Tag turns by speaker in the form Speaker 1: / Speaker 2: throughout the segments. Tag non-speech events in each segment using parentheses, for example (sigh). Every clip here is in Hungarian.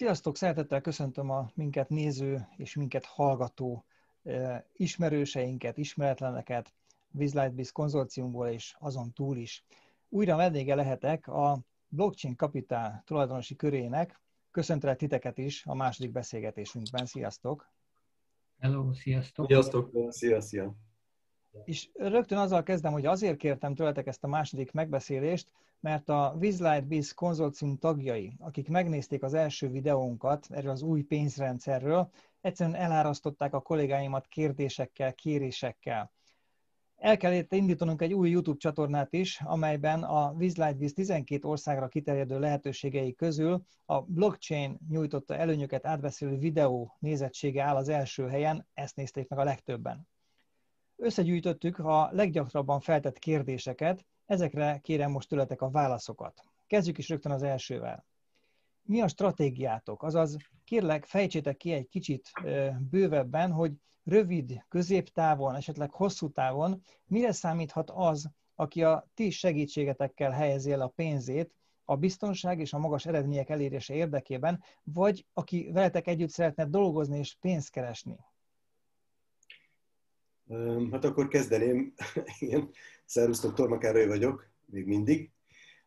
Speaker 1: Sziasztok, szeretettel köszöntöm a minket néző és minket hallgató ismerőseinket, ismeretleneket, Bizlightbiz konzorciumból és azon túl is. Újra vendége lehetek a Blockchain Capital tulajdonosi körének. Köszöntelek titeket is a második beszélgetésünkben. Sziasztok!
Speaker 2: Hello, sziasztok!
Speaker 3: Sziasztok! Szia, szia!
Speaker 1: És rögtön azzal kezdem, hogy azért kértem tőletek ezt a második megbeszélést, mert a Wizlight Biz konzorcium tagjai, akik megnézték az első videónkat erről az új pénzrendszerről, egyszerűen elárasztották a kollégáimat kérdésekkel, kérésekkel. El kell indítanunk egy új YouTube csatornát is, amelyben a Wizlight Biz 12 országra kiterjedő lehetőségei közül a blockchain nyújtotta előnyöket átbeszélő videó nézettsége áll az első helyen, ezt nézték meg a legtöbben. Összegyűjtöttük a leggyakrabban feltett kérdéseket, ezekre kérem most tőletek a válaszokat. Kezdjük is rögtön az elsővel. Mi a stratégiátok? Azaz, kérlek, fejtsétek ki egy kicsit bővebben, hogy rövid, középtávon, esetleg hosszú távon mire számíthat az, aki a ti segítségetekkel helyezi el a pénzét a biztonság és a magas eredmények elérése érdekében, vagy aki veletek együtt szeretne dolgozni és pénzt keresni?
Speaker 3: Hát akkor kezdeném. (laughs) Igen, szervusztok, Torma Károly vagyok, még mindig.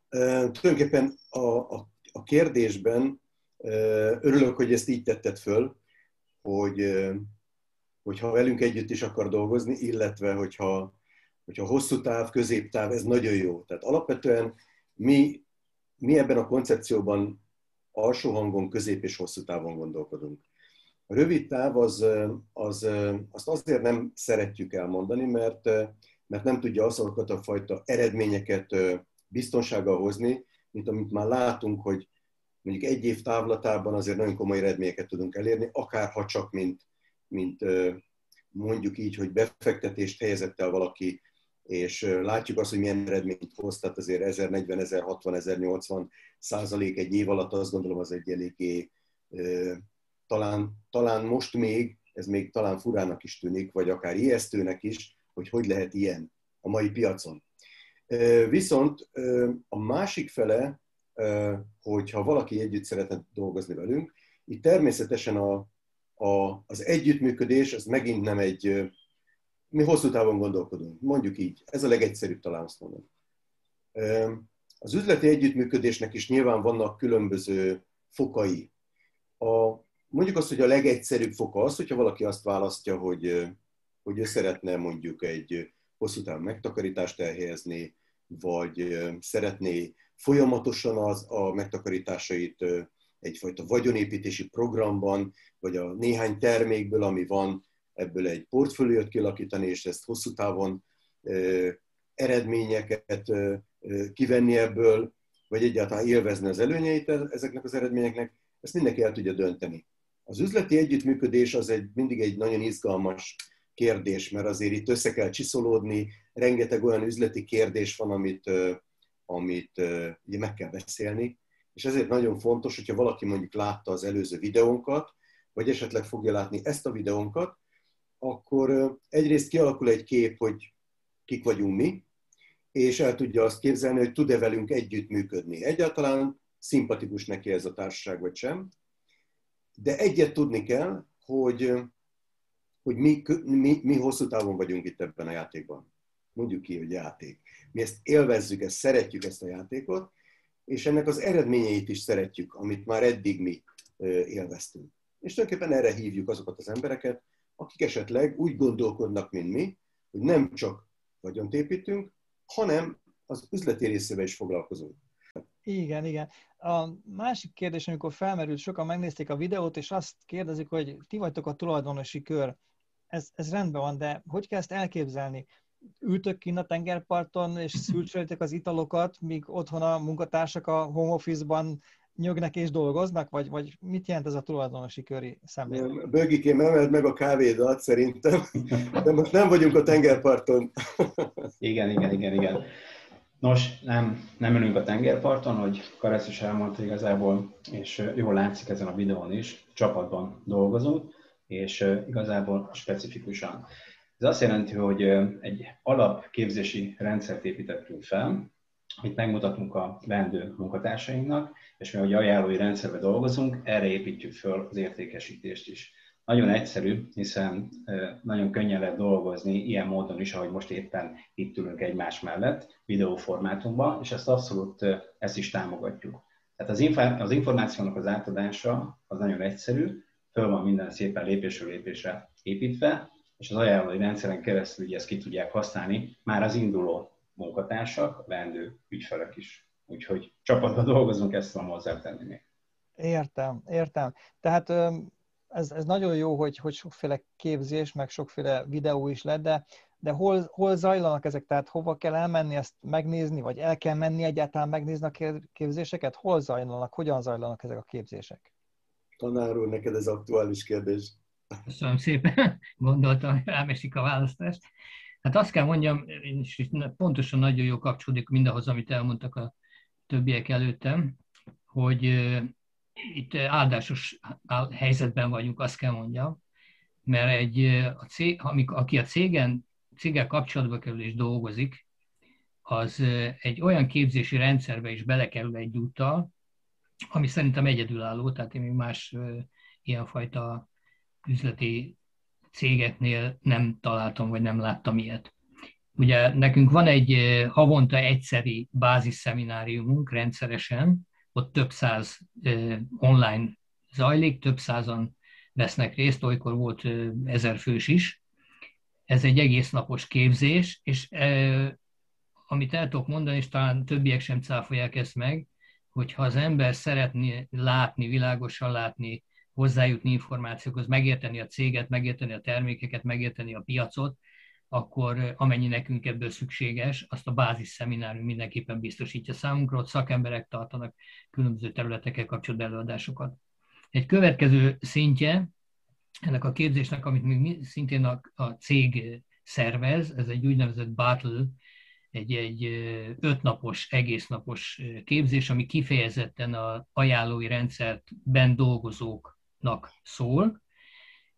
Speaker 3: Tulajdonképpen a, a, a kérdésben örülök, hogy ezt így tetted föl, hogy, hogyha velünk együtt is akar dolgozni, illetve hogyha, hogyha hosszú táv, középtáv, ez nagyon jó. Tehát alapvetően mi, mi ebben a koncepcióban alsó hangon, közép és hosszú távon gondolkodunk. A rövid táv az, az, azt azért nem szeretjük elmondani, mert, mert nem tudja azokat a fajta eredményeket biztonsággal hozni, mint amit már látunk, hogy mondjuk egy év távlatában azért nagyon komoly eredményeket tudunk elérni, akár ha csak mint, mint mondjuk így, hogy befektetést helyezett el valaki, és látjuk azt, hogy milyen eredményt hoz, tehát azért 1040, 1060, 1080 százalék egy év alatt, azt gondolom az egy eléggé talán, talán most még, ez még talán furának is tűnik, vagy akár ijesztőnek is, hogy hogy lehet ilyen a mai piacon. Viszont a másik fele, hogyha valaki együtt szeretne dolgozni velünk, itt természetesen a, a, az együttműködés, ez megint nem egy, mi hosszú távon gondolkodunk, mondjuk így, ez a legegyszerűbb talán azt mondom. Az üzleti együttműködésnek is nyilván vannak különböző fokai. A, mondjuk azt, hogy a legegyszerűbb foka az, hogyha valaki azt választja, hogy, hogy ő szeretne mondjuk egy hosszú távú megtakarítást elhelyezni, vagy szeretné folyamatosan az, a megtakarításait egyfajta vagyonépítési programban, vagy a néhány termékből, ami van, ebből egy portfóliót kilakítani, és ezt hosszú távon eredményeket kivenni ebből, vagy egyáltalán élvezni az előnyeit ezeknek az eredményeknek, ezt mindenki el tudja dönteni. Az üzleti együttműködés az egy, mindig egy nagyon izgalmas kérdés, mert azért itt össze kell csiszolódni, rengeteg olyan üzleti kérdés van, amit, amit ugye meg kell beszélni, és ezért nagyon fontos, hogyha valaki mondjuk látta az előző videónkat, vagy esetleg fogja látni ezt a videónkat, akkor egyrészt kialakul egy kép, hogy kik vagyunk mi, és el tudja azt képzelni, hogy tud-e velünk együttműködni. Egyáltalán szimpatikus neki ez a társaság, vagy sem. De egyet tudni kell, hogy, hogy mi, mi, mi hosszú távon vagyunk itt ebben a játékban. Mondjuk ki, hogy játék. Mi ezt élvezzük, ezt szeretjük ezt a játékot, és ennek az eredményeit is szeretjük, amit már eddig mi élveztünk. És tulajdonképpen erre hívjuk azokat az embereket, akik esetleg úgy gondolkodnak, mint mi, hogy nem csak vagyont építünk, hanem az üzleti részével is foglalkozunk.
Speaker 1: Igen, igen. A másik kérdés, amikor felmerült, sokan megnézték a videót, és azt kérdezik, hogy ti vagytok a tulajdonosi kör. Ez, ez rendben van, de hogy kell ezt elképzelni? Ültök kint a tengerparton, és szülcsölitek az italokat, míg otthon a munkatársak a home office-ban nyögnek és dolgoznak, vagy, vagy mit jelent ez a tulajdonosi köri szemlélet?
Speaker 3: Bögikém, emeld meg a kávédat szerintem, de most nem vagyunk a tengerparton.
Speaker 2: igen, igen, igen, igen. Nos, nem, nem ülünk a tengerparton, hogy Karesz is elmondta igazából, és jól látszik ezen a videón is, csapatban dolgozunk, és igazából specifikusan. Ez azt jelenti, hogy egy alapképzési rendszert építettünk fel, amit megmutatunk a vendő munkatársainknak, és mi, ahogy ajánlói rendszerbe dolgozunk, erre építjük föl az értékesítést is. Nagyon egyszerű, hiszen nagyon könnyen lehet dolgozni ilyen módon is, ahogy most éppen itt ülünk egymás mellett, videóformátumban, és ezt abszolút ezt is támogatjuk. Tehát az, az információnak az átadása az nagyon egyszerű, föl van minden szépen lépésről lépésre építve, és az ajánlói rendszeren keresztül ugye ezt ki tudják használni már az induló munkatársak, vendő ügyfelek is. Úgyhogy csapatban dolgozunk, ezt tudom hozzátenni még.
Speaker 1: Értem, értem. Tehát ez, ez nagyon jó, hogy, hogy sokféle képzés, meg sokféle videó is lett, de, de hol, hol zajlanak ezek? Tehát hova kell elmenni ezt megnézni, vagy el kell menni egyáltalán megnézni a képzéseket? Hol zajlanak, hogyan zajlanak ezek a képzések?
Speaker 3: Tanár úr, neked ez aktuális kérdés.
Speaker 4: Köszönöm szépen, (laughs) gondoltam, hogy elmesik a választást. Hát azt kell mondjam, és pontosan nagyon jó kapcsolódik mindahhoz, amit elmondtak a többiek előttem, hogy itt áldásos helyzetben vagyunk, azt kell mondjam, mert egy, a cég, aki a cégen, céggel kapcsolatba kerül és dolgozik, az egy olyan képzési rendszerbe is belekerül egy úttal, ami szerintem egyedülálló, tehát én még más ilyenfajta üzleti cégeknél nem találtam, vagy nem láttam ilyet. Ugye nekünk van egy havonta egyszeri bázis szemináriumunk rendszeresen, ott több száz online zajlik, több százan vesznek részt, olykor volt ezer fős is. Ez egy egész napos képzés, és amit el tudok mondani, és talán többiek sem cáfolják ezt meg, hogyha az ember szeretné látni, világosan látni, hozzájutni információkhoz, megérteni a céget, megérteni a termékeket, megérteni a piacot, akkor amennyi nekünk ebből szükséges, azt a bázis szeminárium mindenképpen biztosítja számunkra, ott szakemberek tartanak különböző területekkel kapcsolatban előadásokat. Egy következő szintje ennek a képzésnek, amit még szintén a, a cég szervez, ez egy úgynevezett battle, egy, egy ötnapos, egésznapos képzés, ami kifejezetten a ajánlói rendszerben dolgozóknak szól,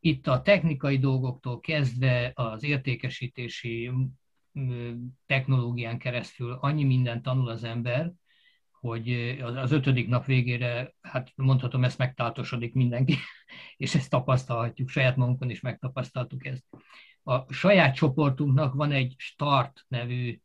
Speaker 4: itt a technikai dolgoktól kezdve az értékesítési technológián keresztül annyi mindent tanul az ember, hogy az ötödik nap végére, hát mondhatom, ezt megtáltosodik mindenki, (laughs) és ezt tapasztalhatjuk, saját magunkon is megtapasztaltuk ezt. A saját csoportunknak van egy Start nevű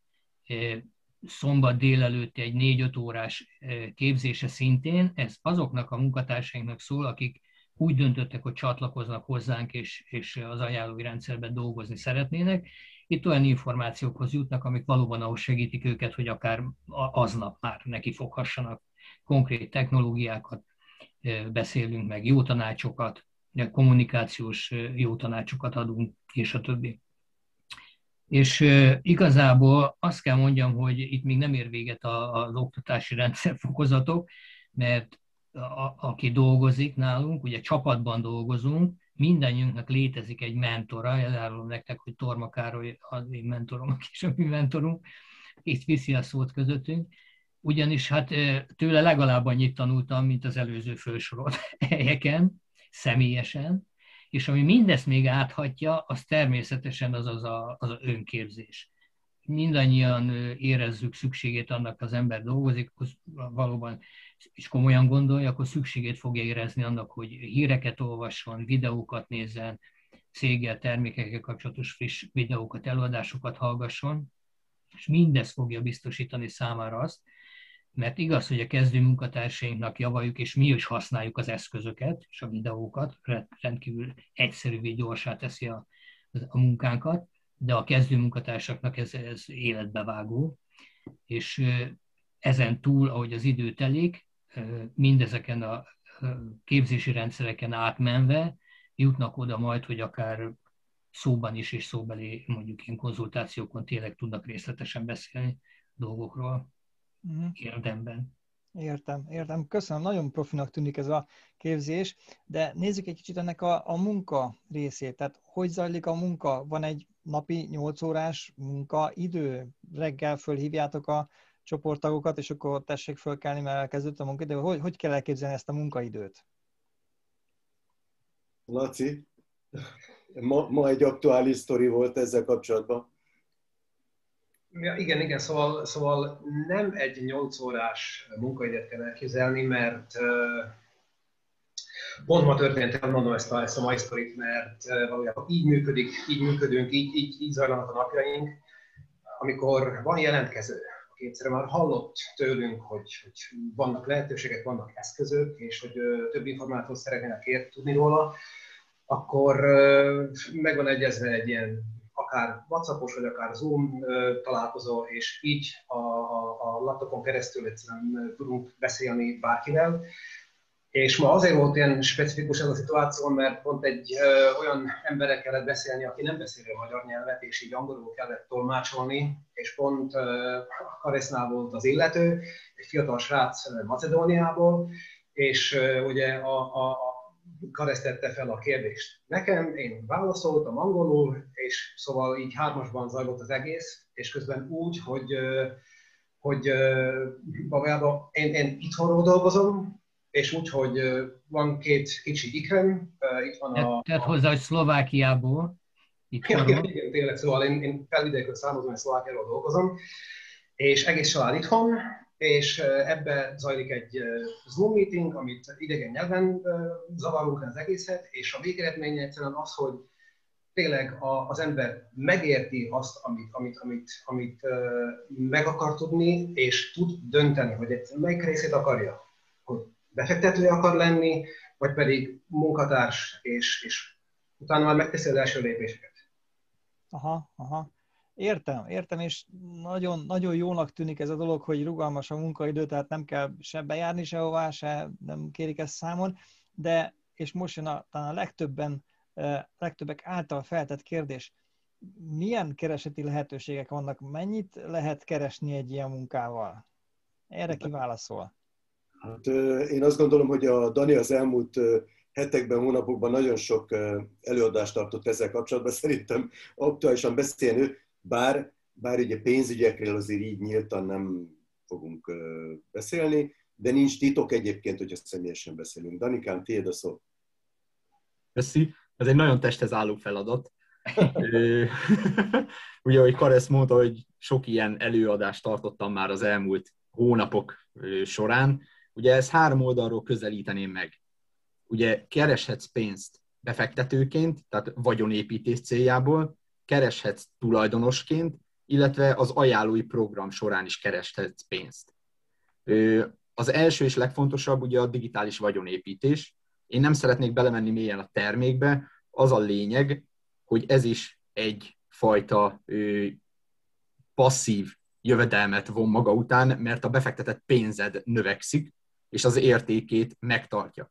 Speaker 4: szombat délelőtt egy négy-öt órás képzése szintén, ez azoknak a munkatársainknak szól, akik úgy döntöttek, hogy csatlakoznak hozzánk, és, és az ajánlói rendszerben dolgozni szeretnének. Itt olyan információkhoz jutnak, amik valóban ahhoz segítik őket, hogy akár aznap már neki foghassanak konkrét technológiákat, beszélünk meg, jó tanácsokat, kommunikációs jó tanácsokat adunk, és a többi. És igazából azt kell mondjam, hogy itt még nem ér véget az oktatási rendszer fokozatok, mert aki dolgozik nálunk, ugye csapatban dolgozunk, mindannyiunknak létezik egy mentora, elárulom nektek, hogy Torma Károly az én mentorom, aki is a mi mentorunk, itt viszi a szót közöttünk, ugyanis hát tőle legalább annyit tanultam, mint az előző felsorolt (laughs) helyeken, személyesen, és ami mindezt még áthatja, az természetesen az az, a, az a önképzés. Mindannyian érezzük szükségét annak az ember dolgozik, valóban és komolyan gondolja, akkor szükségét fogja érezni annak, hogy híreket olvasson, videókat nézzen, céggel, termékekkel kapcsolatos friss videókat, előadásokat hallgasson, és mindezt fogja biztosítani számára azt, mert igaz, hogy a kezdő munkatársainknak javaljuk, és mi is használjuk az eszközöket és a videókat, rendkívül egyszerűvé, gyorsá teszi a, a munkánkat, de a kezdő munkatársaknak ez, ez életbevágó, és ezen túl, ahogy az idő telik, mindezeken a képzési rendszereken átmenve jutnak oda majd, hogy akár szóban is és szóbeli mondjuk ilyen konzultációkon tényleg tudnak részletesen beszélni dolgokról uh-huh. érdemben.
Speaker 1: Értem, értem. Köszönöm, nagyon profinak tűnik ez a képzés, de nézzük egy kicsit ennek a, a munka részét. Tehát hogy zajlik a munka? Van egy napi 8 órás munkaidő? Reggel fölhívjátok a csoporttagokat, és akkor tessék fölkelni, mert elkezdődött a munkaidő. Hogy, hogy kell elképzelni ezt a munkaidőt?
Speaker 3: Laci, ma, ma egy aktuális sztori volt ezzel kapcsolatban.
Speaker 5: Ja, igen, igen, szóval, szóval nem egy 8 órás munkaidőt kell elképzelni, mert pont ma történt, mondom ezt a, ezt a mai sztorit, mert valójában így működik, így működünk, így, így, így zajlanak a napjaink, amikor van jelentkező, egyszerűen már hallott tőlünk, hogy, hogy vannak lehetőségek, vannak eszközök, és hogy több információt szeretnének ért tudni róla, akkor meg van egyezve egy ilyen akár WhatsAppos, vagy akár Zoom találkozó, és így a, a, a laptopon keresztül egyszerűen tudunk beszélni bárkivel. És ma azért volt ilyen specifikus ez a szituáció, mert pont egy ö, olyan emberre kellett beszélni, aki nem beszéli a magyar nyelvet, és így angolul kellett tolmácsolni, és pont ö, Karesznál volt az illető, egy fiatal srác Macedóniából, és ö, ugye a, a, a Karesz tette fel a kérdést. Nekem, én válaszoltam angolul, és szóval így hármasban zajlott az egész, és közben úgy, hogy, hogy valójában én, én itthonról dolgozom, és úgy, hogy van két kicsi ikrem, itt van a...
Speaker 4: Tehát hozzá, hogy Szlovákiából.
Speaker 5: Igen, igen, igen, tényleg, szóval én, én felvidékről származom, és Szlovákiáról dolgozom, és egész család itthon, és ebbe zajlik egy Zoom meeting, amit idegen nyelven zavarunk az egészet, és a végeredménye egyszerűen az, hogy tényleg az ember megérti azt, amit, amit, amit, amit meg akar tudni, és tud dönteni, hogy melyik részét akarja. Befektető akar lenni, vagy pedig munkatárs, és, és utána már megteszi az első lépéseket.
Speaker 1: Aha, aha. Értem, értem, és nagyon, nagyon jónak tűnik ez a dolog, hogy rugalmas a munkaidő, tehát nem kell se bejárni sehová, se nem kérik ezt számon, de, és most jön a, talán a legtöbben, legtöbbek által feltett kérdés, milyen kereseti lehetőségek vannak, mennyit lehet keresni egy ilyen munkával? Erre ki válaszol?
Speaker 3: Hát, én azt gondolom, hogy a Dani az elmúlt hetekben, hónapokban nagyon sok előadást tartott ezzel kapcsolatban. Szerintem aktuálisan beszélni bár, bár ugye pénzügyekről azért így nyíltan nem fogunk beszélni, de nincs titok egyébként, hogyha személyesen beszélünk. Danikám, tiéd a szó.
Speaker 6: Köszi. Ez egy nagyon testhez álló feladat. (laughs) (laughs) ugye, ahogy Karesz mondta, hogy sok ilyen előadást tartottam már az elmúlt hónapok során. Ugye ez három oldalról közelíteném meg. Ugye kereshetsz pénzt befektetőként, tehát vagyonépítés céljából, kereshetsz tulajdonosként, illetve az ajánlói program során is kereshetsz pénzt. Az első és legfontosabb ugye a digitális vagyonépítés. Én nem szeretnék belemenni mélyen a termékbe, az a lényeg, hogy ez is egyfajta passzív jövedelmet von maga után, mert a befektetett pénzed növekszik, és az értékét megtartja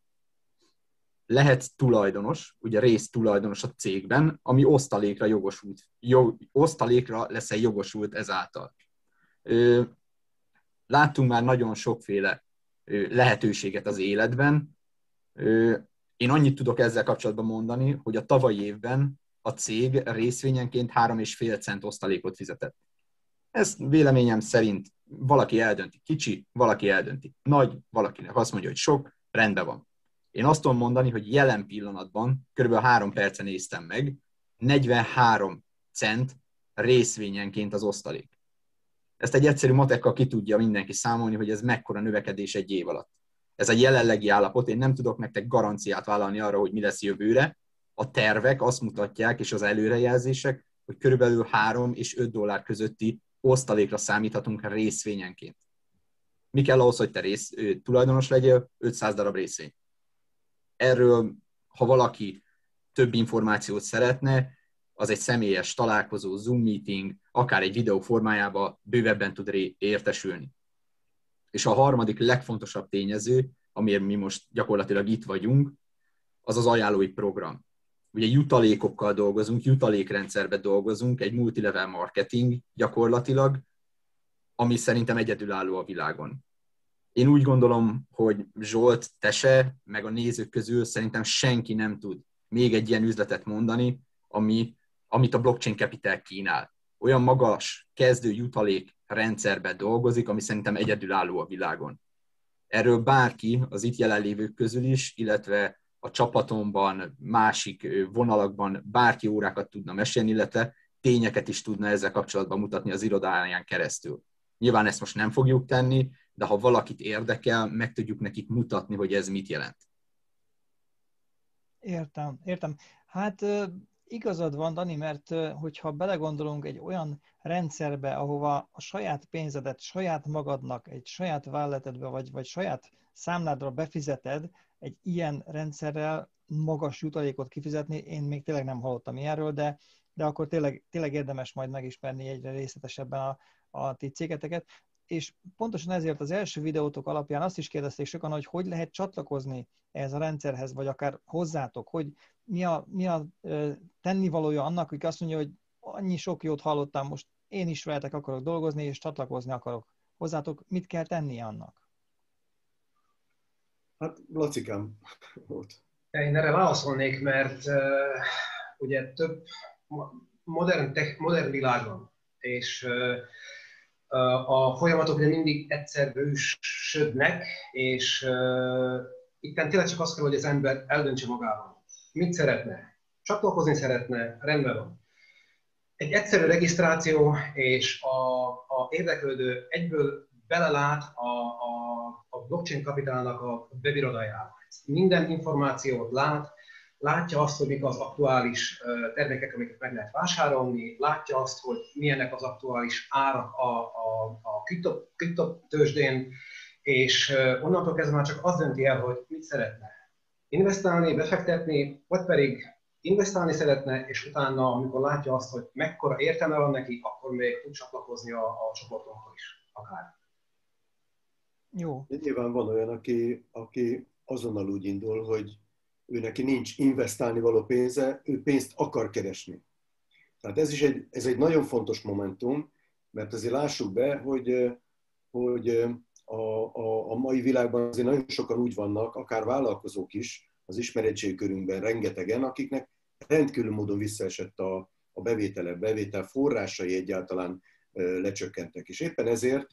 Speaker 6: lehetsz tulajdonos, ugye rész tulajdonos a cégben, ami osztalékra jogosult, jog, osztalékra leszel jogosult ezáltal. Ö, láttunk már nagyon sokféle lehetőséget az életben. Én annyit tudok ezzel kapcsolatban mondani, hogy a tavalyi évben a cég részvényenként 3,5 cent osztalékot fizetett. Ez véleményem szerint valaki eldönti kicsi, valaki eldönti nagy, valakinek azt mondja, hogy sok, rendben van én azt tudom mondani, hogy jelen pillanatban, körülbelül három percen néztem meg, 43 cent részvényenként az osztalék. Ezt egy egyszerű matekkal ki tudja mindenki számolni, hogy ez mekkora növekedés egy év alatt. Ez a jelenlegi állapot, én nem tudok nektek garanciát vállalni arra, hogy mi lesz jövőre. A tervek azt mutatják, és az előrejelzések, hogy körülbelül 3 és 5 dollár közötti osztalékra számíthatunk részvényenként. Mi kell ahhoz, hogy te rész, tulajdonos legyél? 500 darab részvény. Erről, ha valaki több információt szeretne, az egy személyes találkozó, Zoom meeting, akár egy videó formájában bővebben tud értesülni. És a harmadik legfontosabb tényező, amiért mi most gyakorlatilag itt vagyunk, az az ajánlói program. Ugye jutalékokkal dolgozunk, jutalékrendszerbe dolgozunk, egy multilevel marketing gyakorlatilag, ami szerintem egyedülálló a világon. Én úgy gondolom, hogy Zsolt, te se, meg a nézők közül szerintem senki nem tud még egy ilyen üzletet mondani, ami, amit a blockchain capital kínál. Olyan magas kezdő jutalék rendszerben dolgozik, ami szerintem egyedülálló a világon. Erről bárki az itt jelenlévők közül is, illetve a csapatomban, másik vonalakban bárki órákat tudna mesélni, illetve tényeket is tudna ezzel kapcsolatban mutatni az irodáján keresztül. Nyilván ezt most nem fogjuk tenni, de ha valakit érdekel, meg tudjuk nekik mutatni, hogy ez mit jelent.
Speaker 1: Értem, értem. Hát igazad van, Dani, mert hogyha belegondolunk egy olyan rendszerbe, ahova a saját pénzedet saját magadnak, egy saját válletedbe, vagy, vagy saját számládra befizeted, egy ilyen rendszerrel magas jutalékot kifizetni, én még tényleg nem hallottam ilyenről, de, de akkor tényleg, tényleg érdemes majd megismerni egyre részletesebben a, a ti cégeteket. És pontosan ezért az első videótok alapján azt is kérdezték sokan, hogy hogy lehet csatlakozni ehhez a rendszerhez, vagy akár hozzátok, hogy mi a, mi a tennivalója annak, hogy azt mondja, hogy annyi sok jót hallottam, most én is veletek akarok dolgozni, és csatlakozni akarok hozzátok, mit kell tennie annak?
Speaker 3: Hát, Lacikám volt.
Speaker 5: Én erre válaszolnék, mert uh, ugye több modern, tech, modern világban, és uh, a folyamatok ugye mindig egyszer bősödnek, és uh, itt tényleg csak azt kell, hogy az ember eldöntse magában. Mit szeretne? Csatlakozni szeretne? Rendben van. Egy egyszerű regisztráció, és a, a érdeklődő egyből belelát a, a, blockchain kapitálnak a webirodájába. Minden információt lát, látja azt, hogy mik az aktuális termékek, amiket meg lehet vásárolni, látja azt, hogy milyenek az aktuális árak a, a, a kriptotősdén, és onnantól kezdve már csak az dönti el, hogy mit szeretne. Investálni, befektetni, vagy pedig investálni szeretne, és utána, amikor látja azt, hogy mekkora értelme van neki, akkor még tud csatlakozni a, a csoportunkhoz is, akár.
Speaker 1: Jó.
Speaker 3: De nyilván van olyan, aki, aki azonnal úgy indul, hogy ő neki nincs investálni való pénze, ő pénzt akar keresni. Tehát ez is egy, ez egy nagyon fontos momentum, mert azért lássuk be, hogy, hogy a, a, a mai világban azért nagyon sokan úgy vannak, akár vállalkozók is, az ismeretségkörünkben rengetegen, akiknek rendkívül módon visszaesett a, a bevétele, bevétel forrásai egyáltalán lecsökkentek. És éppen ezért,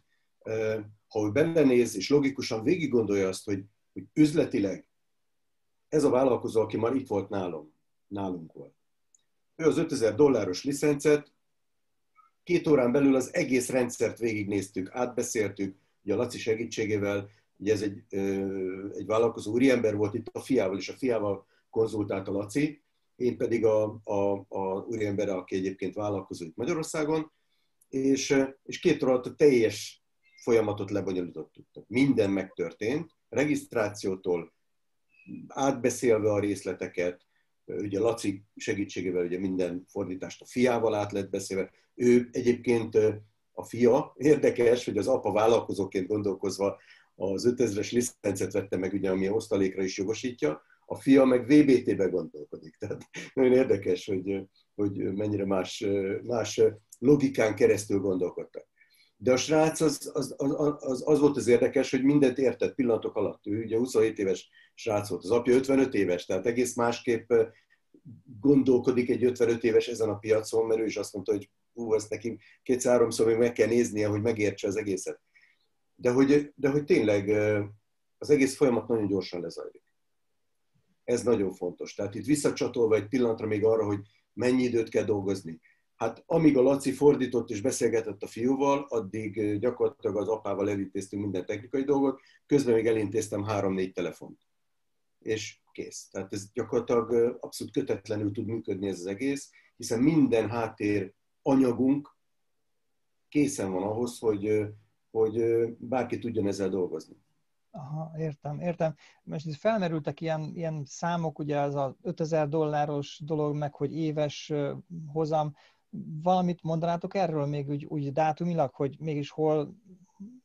Speaker 3: ha ő belenéz és logikusan végig gondolja azt, hogy, hogy üzletileg ez a vállalkozó, aki már itt volt nálunk, nálunk volt. Ő az 5000 dolláros licencet, két órán belül az egész rendszert végignéztük, átbeszéltük, ugye a Laci segítségével, ugye ez egy, egy vállalkozó úriember volt itt a fiával, és a fiával konzultált a Laci, én pedig a, a, a úriember, aki egyébként vállalkozó itt Magyarországon, és, és két óra alatt a teljes folyamatot lebonyolítottuk. Minden megtörtént, regisztrációtól, átbeszélve a részleteket, ugye Laci segítségével ugye minden fordítást a fiával át lett beszélve. Ő egyébként a fia, érdekes, hogy az apa vállalkozóként gondolkozva az 5000-es licencet vette meg, ugye, ami osztalékra is jogosítja, a fia meg VBT-be gondolkodik. Tehát nagyon érdekes, hogy, hogy mennyire más, más logikán keresztül gondolkodtak. De a srác az, az, az, az, az volt az érdekes, hogy mindent értett pillanatok alatt. Ő ugye 27 éves srác volt, az apja 55 éves, tehát egész másképp gondolkodik egy 55 éves ezen a piacon, mert ő is azt mondta, hogy hú, ezt neki kétszer-háromszor még meg kell néznie, hogy megértse az egészet. De hogy, de hogy tényleg az egész folyamat nagyon gyorsan lezajlik. Ez nagyon fontos. Tehát itt visszacsatolva egy pillanatra még arra, hogy mennyi időt kell dolgozni. Hát amíg a Laci fordított és beszélgetett a fiúval, addig gyakorlatilag az apával elintéztünk minden technikai dolgot, közben még elintéztem három-négy telefont. És kész. Tehát ez gyakorlatilag abszolút kötetlenül tud működni ez az egész, hiszen minden háttér anyagunk készen van ahhoz, hogy, hogy bárki tudjon ezzel dolgozni.
Speaker 1: Aha, értem, értem. Most itt felmerültek ilyen, ilyen számok, ugye az a 5000 dolláros dolog, meg hogy éves hozam. Valamit mondanátok erről még úgy, úgy dátumilag, hogy mégis hol,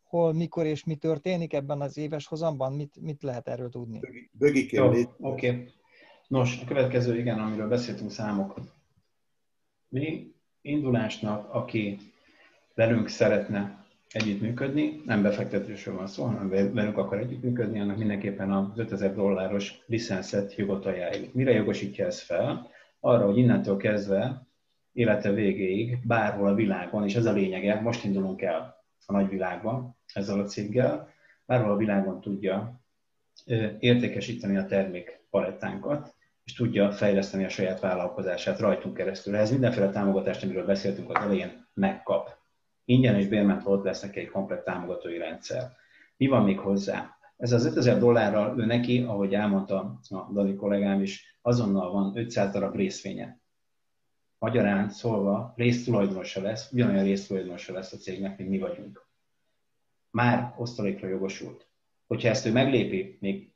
Speaker 1: hol, mikor és mi történik ebben az éves hozamban? Mit, mit lehet erről tudni?
Speaker 3: Bögi
Speaker 2: Oké. Okay. Nos, a következő, igen, amiről beszéltünk számok. Mi indulásnak, aki velünk szeretne együttműködni, nem befektetésről van szó, hanem velünk akar együttműködni, annak mindenképpen az 5000 dolláros licenszet jogot ajánljuk. Mire jogosítja ez fel? Arra, hogy innentől kezdve élete végéig, bárhol a világon, és ez a lényege, most indulunk el a nagyvilágban ezzel a céggel, bárhol a világon tudja értékesíteni a termék palettánkat, és tudja fejleszteni a saját vállalkozását rajtunk keresztül. Ez mindenféle támogatást, amiről beszéltünk az elején, megkap. Ingyen és bérmentve ott lesz neki egy komplet támogatói rendszer. Mi van még hozzá? Ez az 5000 dollárral ő neki, ahogy elmondta a Dali kollégám is, azonnal van 500 darab részvénye. Magyarán szólva résztulajdonosa lesz, ugyanolyan résztulajdonosa lesz a cégnek, mint mi vagyunk. Már osztalékra jogosult. Hogyha ezt ő meglépi, még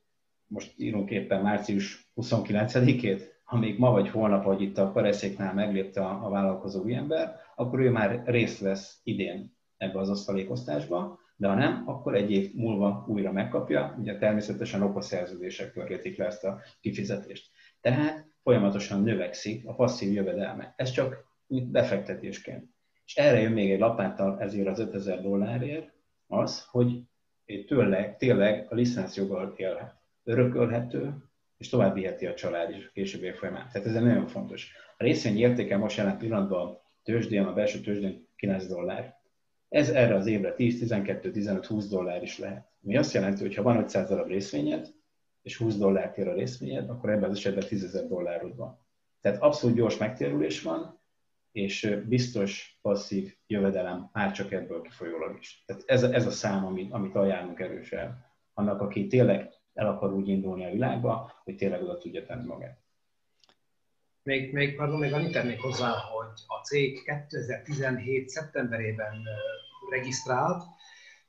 Speaker 2: most írunk éppen március 29-ét, ha még ma vagy holnap, hogy itt a kareszéknál meglépte a, a vállalkozó ember, akkor ő már részt vesz idén ebbe az osztalékosztásba, de ha nem, akkor egy év múlva újra megkapja, ugye természetesen okos szerződések körítik le ezt a kifizetést. Tehát folyamatosan növekszik a passzív jövedelme. Ez csak befektetésként. És erre jön még egy lapáttal ezért az 5000 dollárért az, hogy tőle, tényleg a licenszjoggal élhet. Örökölhető, és tovább viheti a család is a későbbi folyamán. Tehát ez nagyon fontos. A részvény értéke most jelen pillanatban tőzsdén, a belső tőzsdén 9 dollár. Ez erre az évre 10, 12, 15, 20 dollár is lehet. Mi azt jelenti, hogy ha van 500 darab részvényed, és 20 dollárt ér a részvényed, akkor ebben az esetben 10 ezer dollárod van. Tehát abszolút gyors megtérülés van, és biztos passzív jövedelem már csak ebből kifolyólag is. Tehát ez, ez a szám, amit, amit ajánlunk erősen annak, aki tényleg el akar úgy indulni a világba, hogy tényleg oda tudja tenni magát.
Speaker 5: Még, még, pardon, még annyit tennék hozzá, hogy a cég 2017. szeptemberében regisztrált,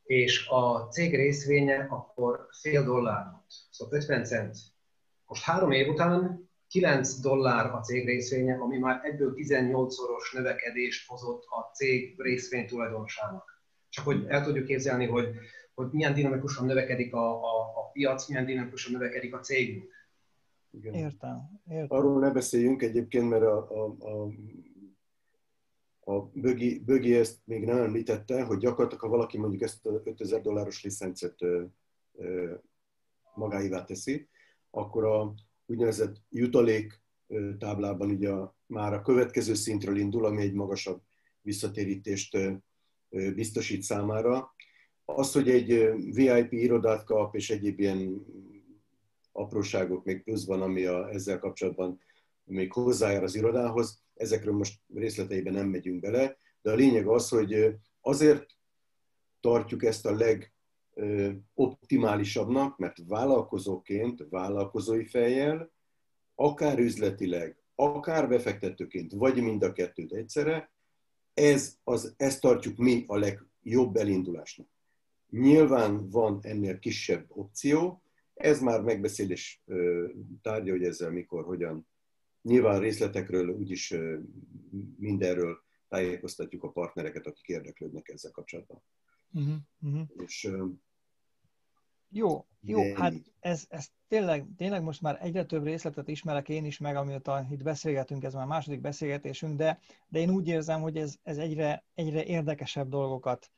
Speaker 5: és a cég részvénye akkor fél dollár volt, szóval 50 cent. Most három év után 9 dollár a cég részvénye, ami már egyből 18-szoros növekedést hozott a cég részvény tulajdonosának. Csak hogy el tudjuk képzelni, hogy, hogy milyen dinamikusan növekedik a, a, a piac, milyen dinamikusan növekedik a cégünk.
Speaker 1: Igen. Értem, értem.
Speaker 3: Arról ne beszéljünk egyébként, mert a, a, a a Bögi, Bögi ezt még nem említette, hogy gyakorlatilag, ha valaki mondjuk ezt a 5000 dolláros licencet magáivá teszi, akkor a úgynevezett jutalék táblában ugye már a következő szintről indul, ami egy magasabb visszatérítést biztosít számára. Az, hogy egy VIP irodát kap, és egyéb ilyen apróságok még pluszban, ami a, ezzel kapcsolatban még hozzájár az irodához, ezekről most részleteiben nem megyünk bele, de a lényeg az, hogy azért tartjuk ezt a legoptimálisabbnak, mert vállalkozóként, vállalkozói fejjel, akár üzletileg, akár befektetőként, vagy mind a kettőt egyszerre, ez az, ezt tartjuk mi a legjobb elindulásnak. Nyilván van ennél kisebb opció, ez már megbeszélés tárgya, hogy ezzel mikor, hogyan Nyilván részletekről úgyis mindenről tájékoztatjuk a partnereket, akik érdeklődnek ezzel kapcsolatban. Uh-huh, uh-huh. És,
Speaker 1: jó, jó, de... hát ez, ez tényleg, tényleg most már egyre több részletet ismerek én is meg, amióta itt beszélgetünk, ez már második beszélgetésünk, de, de én úgy érzem, hogy ez, ez egyre, egyre érdekesebb dolgokat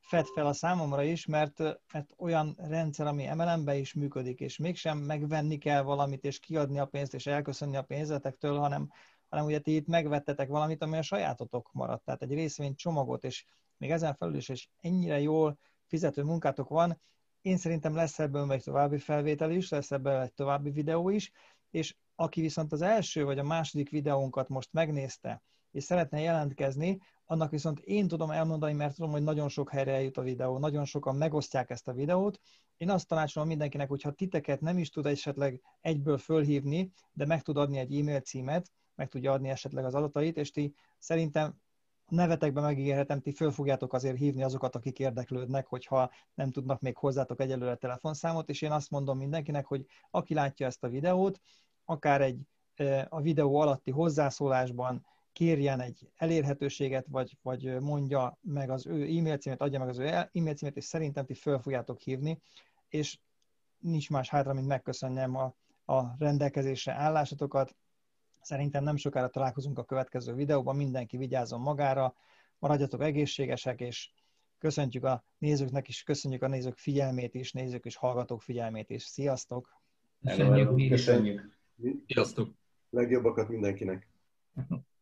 Speaker 1: fed fel a számomra is, mert, mert olyan rendszer, ami MLM-be is működik, és mégsem megvenni kell valamit, és kiadni a pénzt, és elköszönni a pénzetektől, hanem, hanem ugye ti itt megvettetek valamit, ami a sajátotok maradt, tehát egy részvény csomagot, és még ezen felül is, és ennyire jól fizető munkátok van, én szerintem lesz ebből egy további felvétel is, lesz ebből egy további videó is, és aki viszont az első vagy a második videónkat most megnézte, és szeretne jelentkezni, annak viszont én tudom elmondani, mert tudom, hogy nagyon sok helyre eljut a videó, nagyon sokan megosztják ezt a videót. Én azt tanácsolom mindenkinek, hogy ha titeket nem is tud esetleg egyből fölhívni, de meg tud adni egy e-mail címet, meg tudja adni esetleg az adatait, és ti szerintem nevetekben megígérhetem, ti föl fogjátok azért hívni azokat, akik érdeklődnek, hogyha nem tudnak még hozzátok egyelőre telefonszámot, és én azt mondom mindenkinek, hogy aki látja ezt a videót, akár egy a videó alatti hozzászólásban kérjen egy elérhetőséget, vagy, vagy mondja meg az ő e-mail címet, adja meg az ő e-mail címet, és szerintem ti föl fogjátok hívni, és nincs más hátra, mint megköszönjem a, a rendelkezésre állásatokat. Szerintem nem sokára találkozunk a következő videóban, mindenki vigyázzon magára, maradjatok egészségesek, és köszöntjük a nézőknek is, köszönjük a nézők figyelmét is, nézők és hallgatók figyelmét is. Sziasztok!
Speaker 2: Köszönjük! Köszönjük!
Speaker 6: Sziasztok!
Speaker 3: Legjobbakat mindenkinek! (laughs)